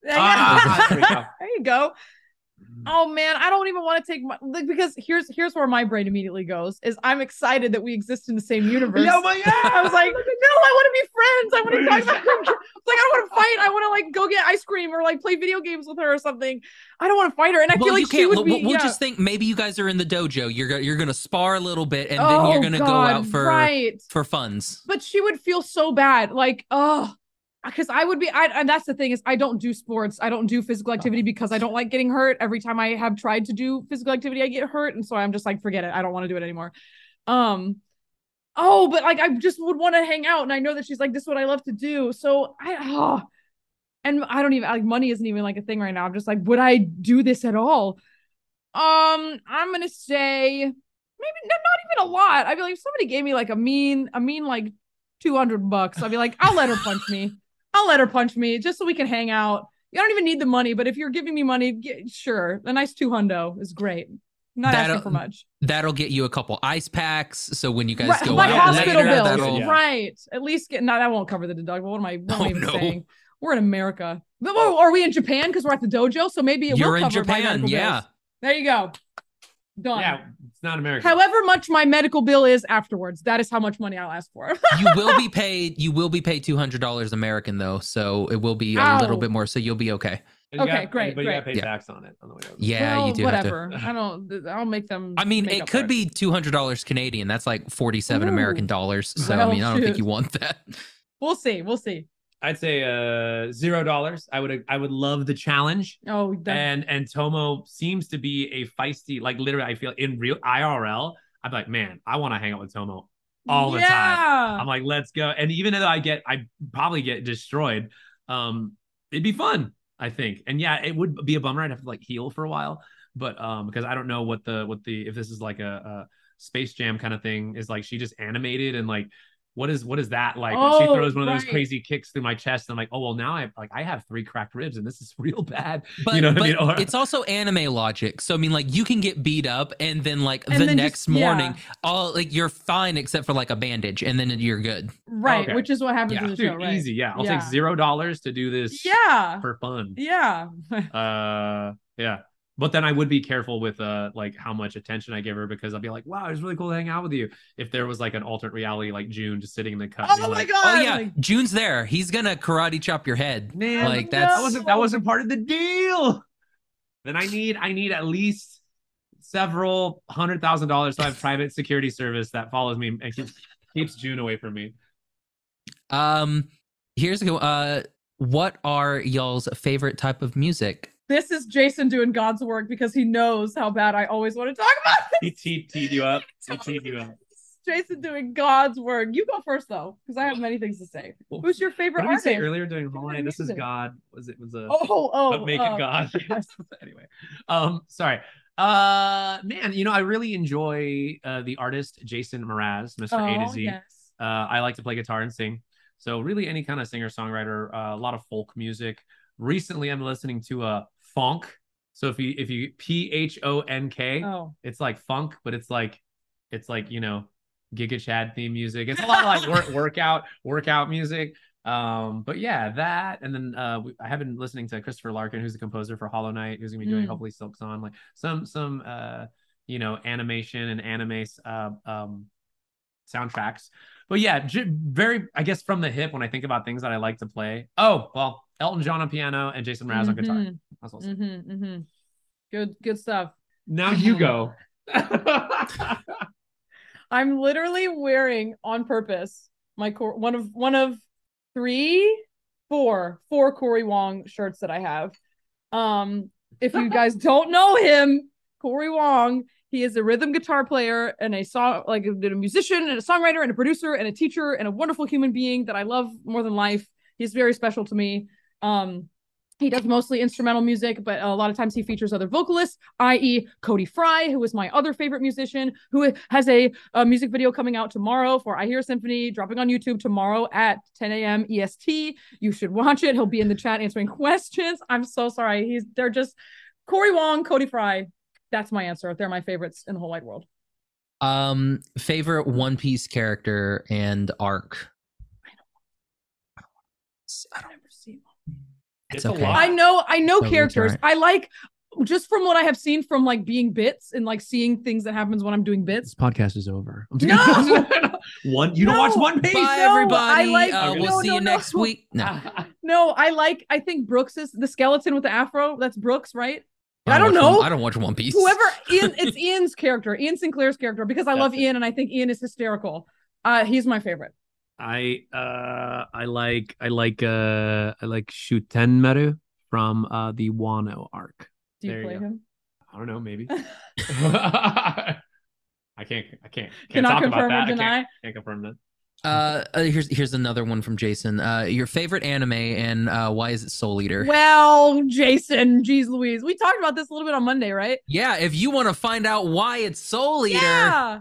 Ah, there we go. there you go. Mm-hmm. Oh man, I don't even want to take my like because here's here's where my brain immediately goes is I'm excited that we exist in the same universe. Yeah, oh my God. I was like, no, I want to be friends. I want to talk about like I don't want to fight. I want to like go get ice cream or like play video games with her or something. I don't want to fight her, and I well, feel like she would We'll, be. we'll- we'll yeah. just think maybe you guys are in the dojo. You're you're gonna spar a little bit, and then oh, you're gonna go out for right. for funds but she would feel so bad like oh because i would be I, and that's the thing is i don't do sports. I don't do physical activity because i don't like getting hurt. Every time i have tried to do physical activity i get hurt. And so i'm just like forget it. I don't want to do it anymore. Um oh but like i just would want to hang out. And i know that she's like this is what i love to do. So i oh and i don't even like money isn't even like a thing right now. I'm just like would i do this at all? Um i'm gonna say maybe not, not even a lot. I'd be like, if somebody gave me like a mean, a mean like 200 bucks, I'd be like, I'll let her punch me. I'll let her punch me just so we can hang out. You don't even need the money, but if you're giving me money, get, sure. A nice two hundo is great. Not That'll- asking for much. That'll get you a couple ice packs. So when you guys Right, go my out hospital later, bills. Yeah. Right. At least get, no, that won't cover the deductible. What am I, what am I Oh, even no. saying? We're in America. But, oh, are we in Japan? Because we're at the dojo. So maybe it You're will in cover my Japan, medical yeah. bills. There you go. Done. Yeah, it's not American. However much my medical bill is afterwards, that is how much money I'll ask for. you will be paid. You will be paid two hundred dollars American though, so it will be a little bit more. So you'll be okay. You Okay, gotta- great, But you gotta great. pay Yeah. tax on it on the way over. Yeah, well, you do whatever. have to. I don't. I'll make them. I mean, it could be two hundred dollars Canadian. That's like forty-seven Ooh. American dollars. So I mean, I don't think you want that. We'll see. We'll see. I'd say uh zero dollars. I would I would love the challenge. Oh, that, and and Tomo seems to be a feisty, like literally, I feel in real IRL. I'm like, man, I want to hang out with Tomo all the time. I'm like, let's go. And even though I get, I probably get destroyed. Um, it'd be fun, I think. And yeah, it would be a bummer. I'd have to like heal for a while, but um, because I don't know what the what the if this is like a, a Space Jam kind of thing is like. She just animated and like what is what is that like? when she Oh, throws one of those right. crazy kicks through my chest. And I'm like, oh well, now I like I have three cracked ribs, and this is real bad. But, you know what I mean? Or- it's also anime logic. So I mean, like you can get beat up, and then like And the then next just- yeah. morning, all like you're fine except for like a bandage, and then you're good. Right, Okay. which is what happens Yeah. in the Dude, show, right? easy. Yeah, I'll Yeah. take zero dollars to do this Yeah. for fun. Yeah. Uh, yeah. But then I would be careful with uh like how much attention I give her because I'd be like, wow, it was really cool to hang out with you. If there was like an alternate reality like June just sitting in the cut. Oh my like, god. Oh yeah, like- June's there. He's gonna karate chop your head. Man, like no. that's that wasn't that wasn't part of the deal. Then I need I need at least several hundred thousand dollars so I have private security service that follows me and keeps, keeps June away from me. um. Here's a go. Uh, what are y'all's favorite type of music? This is Jason doing God's work because he knows how bad I always want to talk about He teed, teed you up. He teed you up. this. Jason doing God's work. You go first though, because I have many things to say. Who's your What favorite did we artist? say earlier during Holiday? This is. God. Was it was a Oh, oh, but make uh, it God. anyway, um, sorry. Uh, man, you know, I really enjoy uh the artist Jason Mraz, Mr. A to Oh, Z. yes. Uh, I like to play guitar and sing. So really, any kind of singer songwriter, uh, a lot of folk music. Recently, I'm listening to a funk. So if you if you P H O N K, Oh, it's like funk, but it's like it's like you know Giga Chad theme music. It's a lot of like work, workout workout music. Um, but yeah, that and then uh, we, I have been listening to Christopher Larkin, who's the composer for Hollow Knight, who's gonna be doing Mm. hopefully Silksong, like some some uh you know animation and anime uh um soundtracks. But yeah, j- very I guess from the hip when I think about things that I like to play. Oh well, Elton John on piano and Jason Mraz on guitar. That's what I'll say. mhm, mhm. Good, good stuff. Now you go. I'm literally wearing on purpose my cor- one of one of three, four, four Corey Wong shirts that I have. Um, if you guys don't know him, Corey Wong, he is a rhythm guitar player and a song like a, a musician and a songwriter and a producer and a teacher and a wonderful human being that I love more than life. He's very special to me. Um, he does mostly instrumental music, but a lot of times he features other vocalists, i.e., Cody Fry, who is my other favorite musician, who has a, a music video coming out tomorrow for I Hear Symphony, dropping on YouTube tomorrow at 10 a.m. EST. You should watch it. He'll be in the chat answering questions. I'm so sorry. He's they're just Corey Wong, Cody Fry. That's my answer. They're my favorites in the whole wide world. Um, favorite One Piece character and arc. I don't. I've never seen It's It's a okay. lot. I know, I know So characters. it's I like just from what I have seen from like being bits and like seeing things that happens when I'm doing bits. This podcast is over. No! one. You don't watch One Piece. Bye, No, everybody. I like- uh, Okay. we'll no, see no, you no. next week. No, No, I like. I think Brooks is the skeleton with the afro. That's Brooks, right? I I don't know. One- I don't watch One Piece. Whoever Ian, it's Ian's character, Ian Sinclair's character, because I love it. Ian and I think Ian is hysterical. Uh, he's my favorite. I uh I like I like uh I like Shutenmaru from uh the Wano arc. Do you There play go. him? I don't know, maybe. I can't I can't can't Cannot talk confirm about that. or I deny. can't, can't confirm that. Uh, uh, here's here's another one from Jason. Uh, your favorite anime and uh, why is it Soul Eater? Well, Jason, geez, Louise, we talked about this a little bit on Monday, right? yeah, if you want to find out why it's Soul Eater, Yeah,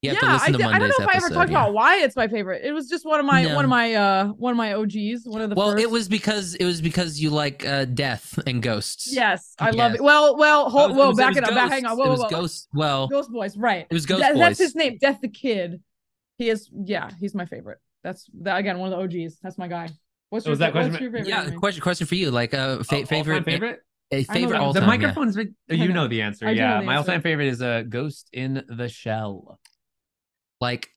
you have yeah. to listen I, to I Monday's don't know if I ever talked yeah. about why it's my favorite. It was just one of my No. one of my uh one of my OGs, one of the Well, first. it was because it was because you like uh, death and ghosts. Yes, I love it. Well, well, Oh, hold, it whoa, was- back was it up. Back, hang on. Whoa, it whoa, was whoa. Ghost. Well, Ghost Boys, right? it was Ghost That- Boys. That's his name, Death the Kid. He is, yeah, he's my favorite. That's that again, one of the OGs. That's my guy. What's your, is that fa- what's your favorite? Yeah, anime? question question for you. Like uh, fa- Oh, favorite favorite? a I know favorite all the time. microphone's big- you know. know the answer. I do know yeah. the My all-time favorite is uh Ghost in the Shell. Like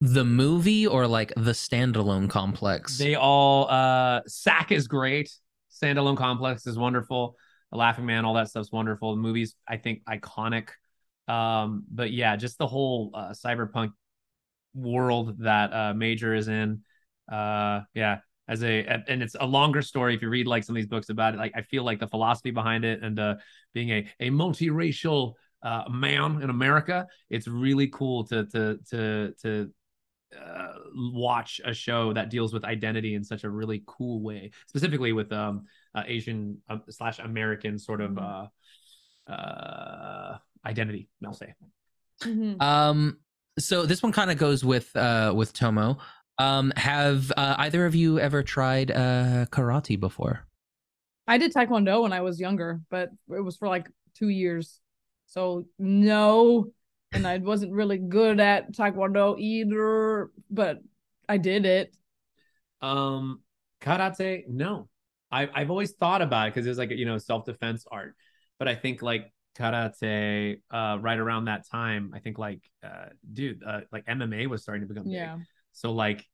the movie or like the standalone complex. They all uh Sack is great. Standalone Complex is wonderful. The Laughing Man, all that stuff's wonderful. The movie's I think iconic. Um, but yeah, just the whole uh, cyberpunk world that uh Major is in. Uh yeah, as a and it's a longer story if you read like some of these books about it. Like I feel like the philosophy behind it and uh being a a multiracial uh man in America, it's really cool to to to to uh, watch a show that deals with identity in such a really cool way, specifically with um uh, Asian um, slash American sort of uh uh identity. I'll say. Mhm. Um, so this one kind of goes with uh with Tomo. Um, have uh, either of you ever tried uh karate before? I did taekwondo when I was younger, but it was for like two years. So no, and I wasn't really good at taekwondo either, but I did it. Um, karate, no. I, I've always thought about it because it was like you know self defense art, but I think like karate, uh, right around that time, I think like, uh, dude, uh, like MMA was starting to become big. Yeah. So like,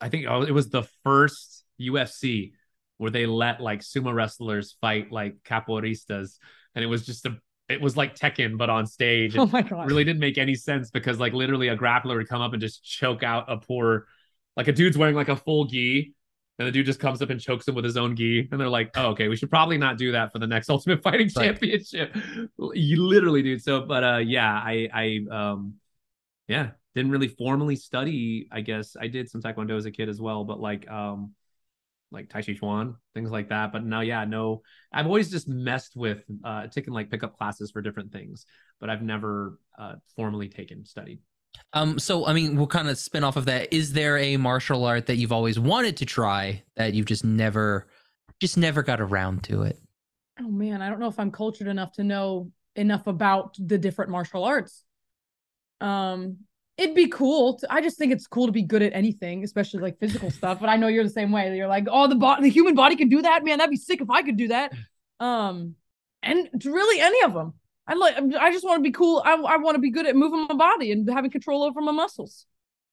I think oh, it was the first UFC where they let like sumo wrestlers fight like capoeiristas, and it was just a, it was like Tekken but on stage. Oh my god. really didn't make any sense because like literally a grappler would come up and just choke out a poor, like a dude's wearing like a full gi. And the dude just comes up and chokes him with his own gi. And they're like, oh, okay, we should probably not do that for the next Ultimate Fighting Championship. You literally, dude. So, but uh yeah, I I um yeah, didn't really formally study, I guess. I did some Taekwondo as a kid as well, but like um like Tai Chi Chuan, things like that. But now, yeah, no, I've always just messed with uh taking like pickup classes for different things, but I've never uh formally taken studied. Um, so I mean, we'll kind of spin off of that. Is there a martial art that you've always wanted to try that you've just never, just never got around to it? Oh man, I don't know if I'm cultured enough to know enough about the different martial arts. Um, it'd be cool. To, I just think it's cool to be good at anything, especially like physical stuff. But I know you're the same way. You're like, oh, the the human body can do that, man. That'd be sick if I could do that. Um, and really any of them. I like. I just want to be cool. I I want to be good at moving my body and having control over my muscles.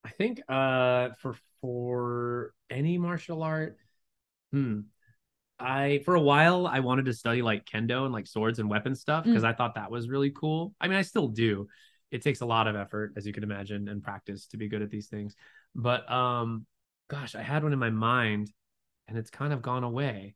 I think uh for for any martial art, hmm. I for a while I wanted to study like kendo and like swords and weapon stuff because I thought that was really cool. I mean, I still do. It takes a lot of effort, as you can imagine, and practice to be good at these things. But um, gosh, I had one in my mind, and it's kind of gone away.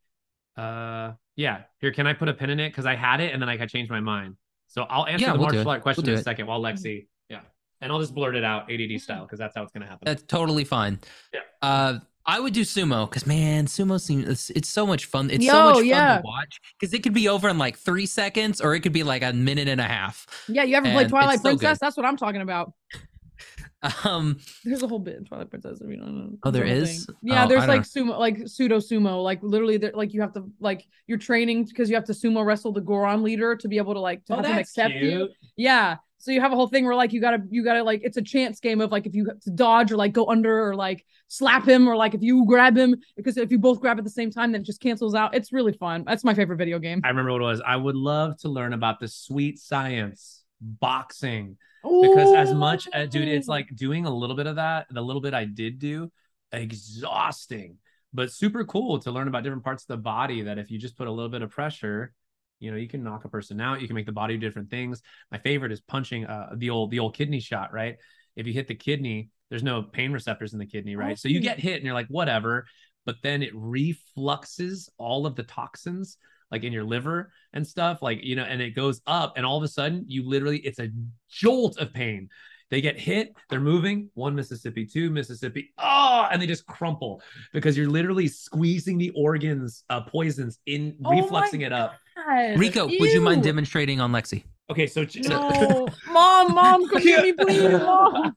Uh, yeah. Here, can I put a pin in it? Because I had it, and then like, I changed my mind. So I'll answer Yeah, the we'll martial art question We'll in a second while Lexi. Yeah, and I'll just blurt it out ADD style because that's how it's gonna happen. That's totally fine. Yeah. Uh, I would do sumo because man, sumo seems it's, it's so much fun. It's so Yo, much fun yeah. to watch because it could be over in like three seconds or it could be like a minute and a half. Yeah, you ever And played it's Twilight so. Princess? That's what I'm talking about. Um, There's a whole bit in Twilight Princess. If you don't know. Oh, There's a whole is? thing. Yeah, Oh, there's I like sumo, like pseudo sumo, like literally, like you have to like you're training because you have to sumo wrestle the Goron leader to be able to like to Oh, have him that's accept you. Yeah. So you have a whole thing where like you gotta you gotta like it's a chance game of like if you have to dodge or like go under or like slap him or like if you grab him because if you both grab at the same time then it just cancels out. It's really fun. That's my favorite video game. I remember what it was. I would love to learn about the sweet science boxing because as much as dude, it's like doing a little bit of that. The little bit I did do, exhausting, but super cool to learn about different parts of the body. That if you just put a little bit of pressure, you know, you can knock a person out. You can make the body do different things. My favorite is punching uh, the old the old kidney shot. Right, if you hit the kidney, there's no pain receptors in the kidney. Right, so you Oh. get hit and you're like whatever, but then it refluxes all of the toxins like in your liver and stuff like you know and it goes up and all of a sudden you literally it's a jolt of pain they get hit they're moving one mississippi two mississippi oh and they just crumple because you're literally squeezing the organs uh poisons in Oh refluxing it up God. Rico, would you mind demonstrating on Lexi? okay so, so No, mom, mom, come get me, please, mom.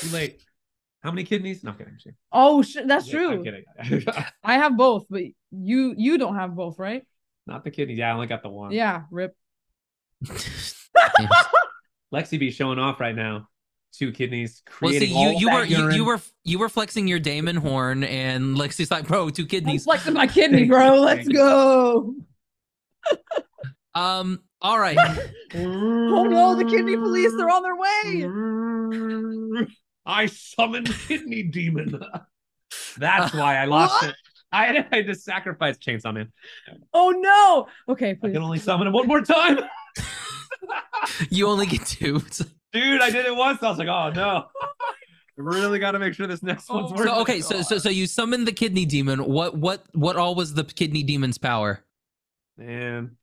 too late how many kidneys Not I'm kidding, Oh, sh- that's Yeah, I'm true. kidding. I have both, but you you don't have both, right? Not the kidneys yeah i only got the one Yeah, rip. lexi be showing off right now two kidneys well, see, creating you all you that were you, urine. you were you were flexing your Damon horn, and Lexi's like, bro, two I'm kidneys. flexing my kidney, bro. Let's go. Um, all right. Oh no, the kidney police, they're on their way. I summoned kidney demon. That's why I lost What? it. I had, I had to sacrifice Chainsaw Man. Oh no. Okay, please. I can only summon him one more time. You only get two. Dude, I did it once. I was like, oh no. really got to make sure this next one's oh worth So okay, so so so you summoned the kidney demon. What what what all was the kidney demon's power? Man.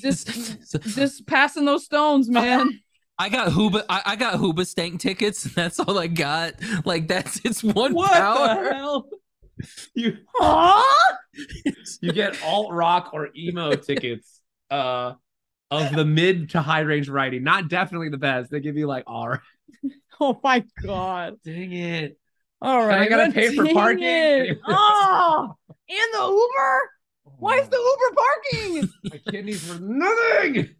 Just So- just passing those stones, man. I got Huba. I, I got Hoobastank tickets. And that's all I got. Like that's its one What power. the hell? You Huh? you get alt rock or emo tickets uh of the mid to high range variety. Not definitely the best. They give you like R. Oh my god. Dang it. All right. I gotta pay for parking? it. Oh, and the Uber? Why is the Uber parking? My kidneys were nothing.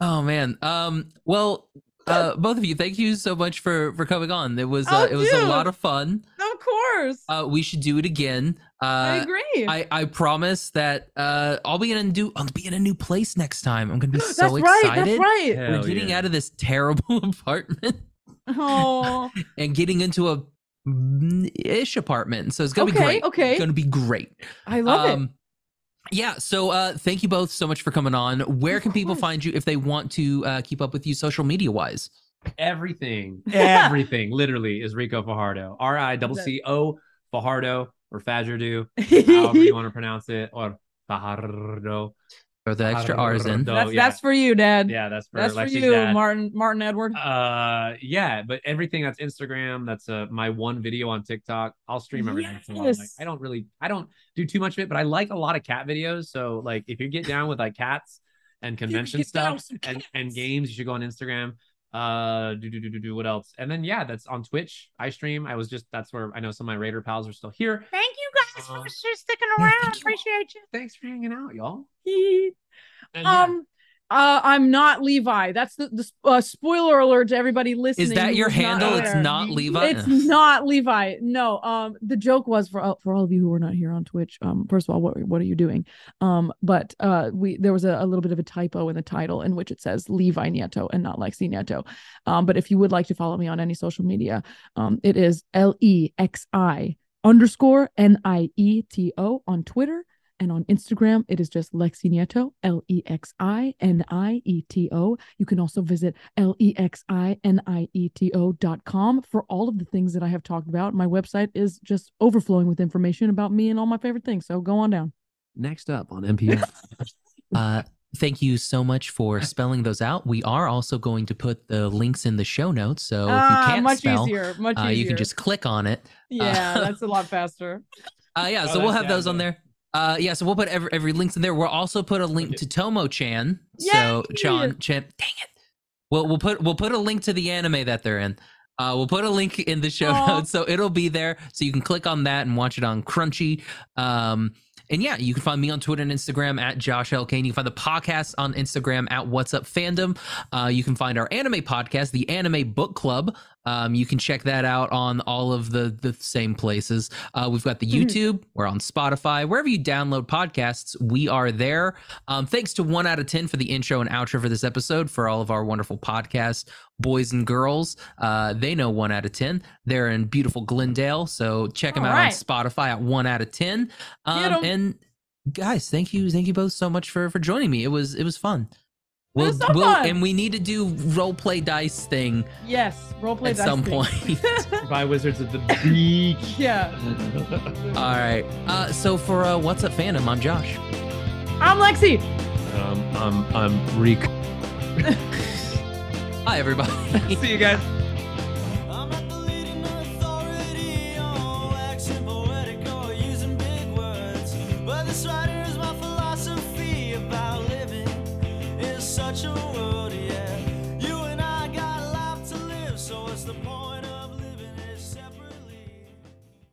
Oh man. Um. Well, uh, both of you, thank you so much for for coming on. It was uh, Oh, it was a lot of fun. of course. Uh, we should do it again. I Uh, agree. I, I promise that uh, I'll be in a new I'll be in a new place next time. I'm gonna be so excited. that's so right. excited. That's right. We're getting yeah. out of this terrible apartment Oh, and getting into a ish apartment. So it's gonna be great. Okay. It's gonna be great. I love it. Yeah, so uh, thank you both so much for coming on. Where Of can people course. find you if they want to uh, keep up with you social media wise? Everything, everything, literally is Rico Fajardo. R I double C O Fajardo or Fajardo, however you want to pronounce it, or Fajardo. Or the extra R's in. Fajardo, that's yeah. that's for you, Dad. Yeah, that's for that's for you, dad. Martin Martin Edward. Uh, yeah, but everything that's Instagram, that's uh my one video on TikTok. I'll stream every once in. Like, Yes. I don't really, I don't do too much of it, but I like a lot of cat videos. So like, if you get down with like cats and convention stuff and, and games, you should go on Instagram. Uh, do do do do do. What else? And then yeah, that's on Twitch. I stream. I was just that's where I know some of my Raider pals are still here. Thank you guys Uh, for sticking yeah, around. thank. Appreciate you. Thanks for hanging out, y'all. And, yeah. Uh i'm not levi. That's the, the uh, spoiler alert to everybody listening Is that your was not handle? It's not Levi. it's not levi. No um the joke was for all, for all of you who were not here on twitch um first of all what what are you doing? Um but uh we there was a, a little bit of a typo in the title in which it says levi nieto and not lexi nieto. Um but if you would like to follow me on any social media um it is l-e-x-i underscore n-i-e-t-o on twitter and on Instagram, it is just Lexi Nieto, L E X I N I E T O. You can also visit L E X I N I E T O dot com for all of the things that I have talked about. My website is just overflowing with information about me and all my favorite things. So go on down. next up on NPR. Uh, thank you so much for spelling those out. We are also going to put the links in the show notes. So if you Ah, can't much spell, easier. Much uh, easier. you can just click on it. yeah, uh, that's a lot faster. Uh, yeah, Oh, so we'll have those on down there. Uh, yeah, so we'll put every, every links in there. We'll also put a link to Tomo Chan. So Yay! Chan, Chan, dang it. We'll we'll put we'll put a link to the anime that they're in. Uh, we'll put a link in the show Aw. notes, so it'll be there, so you can click on that and watch it on Crunchy. Um, and yeah, you can find me on Twitter and Instagram at Josh L. Kane. You can find the podcast on Instagram at What's Up Fandom. Uh, you can find our anime podcast, the Anime Book Club. Um, you can check that out on all of the the same places. Uh, we've got the Mhm. YouTube. We're on Spotify. Wherever you download podcasts, we are there. Um, thanks to one out of ten for the intro and outro for this episode. For all of our wonderful podcast boys and girls, uh, they know one out of ten. They're in beautiful Glendale, so check them All out right. on Spotify at one out of ten. Um, and guys, thank you, thank you both so much for for joining me. It was it was fun. We'll, so we'll and we need to do role play dice thing Yes, roleplay at dice At some thing. point. By Wizards of the Beach. yeah, All right. Uh, so for uh, what's up, fandom? I'm Josh. I'm Lexi. Um, I'm I'm Rico. Hi, everybody. See you guys. I'm not the leading authority on waxing poetic such a world.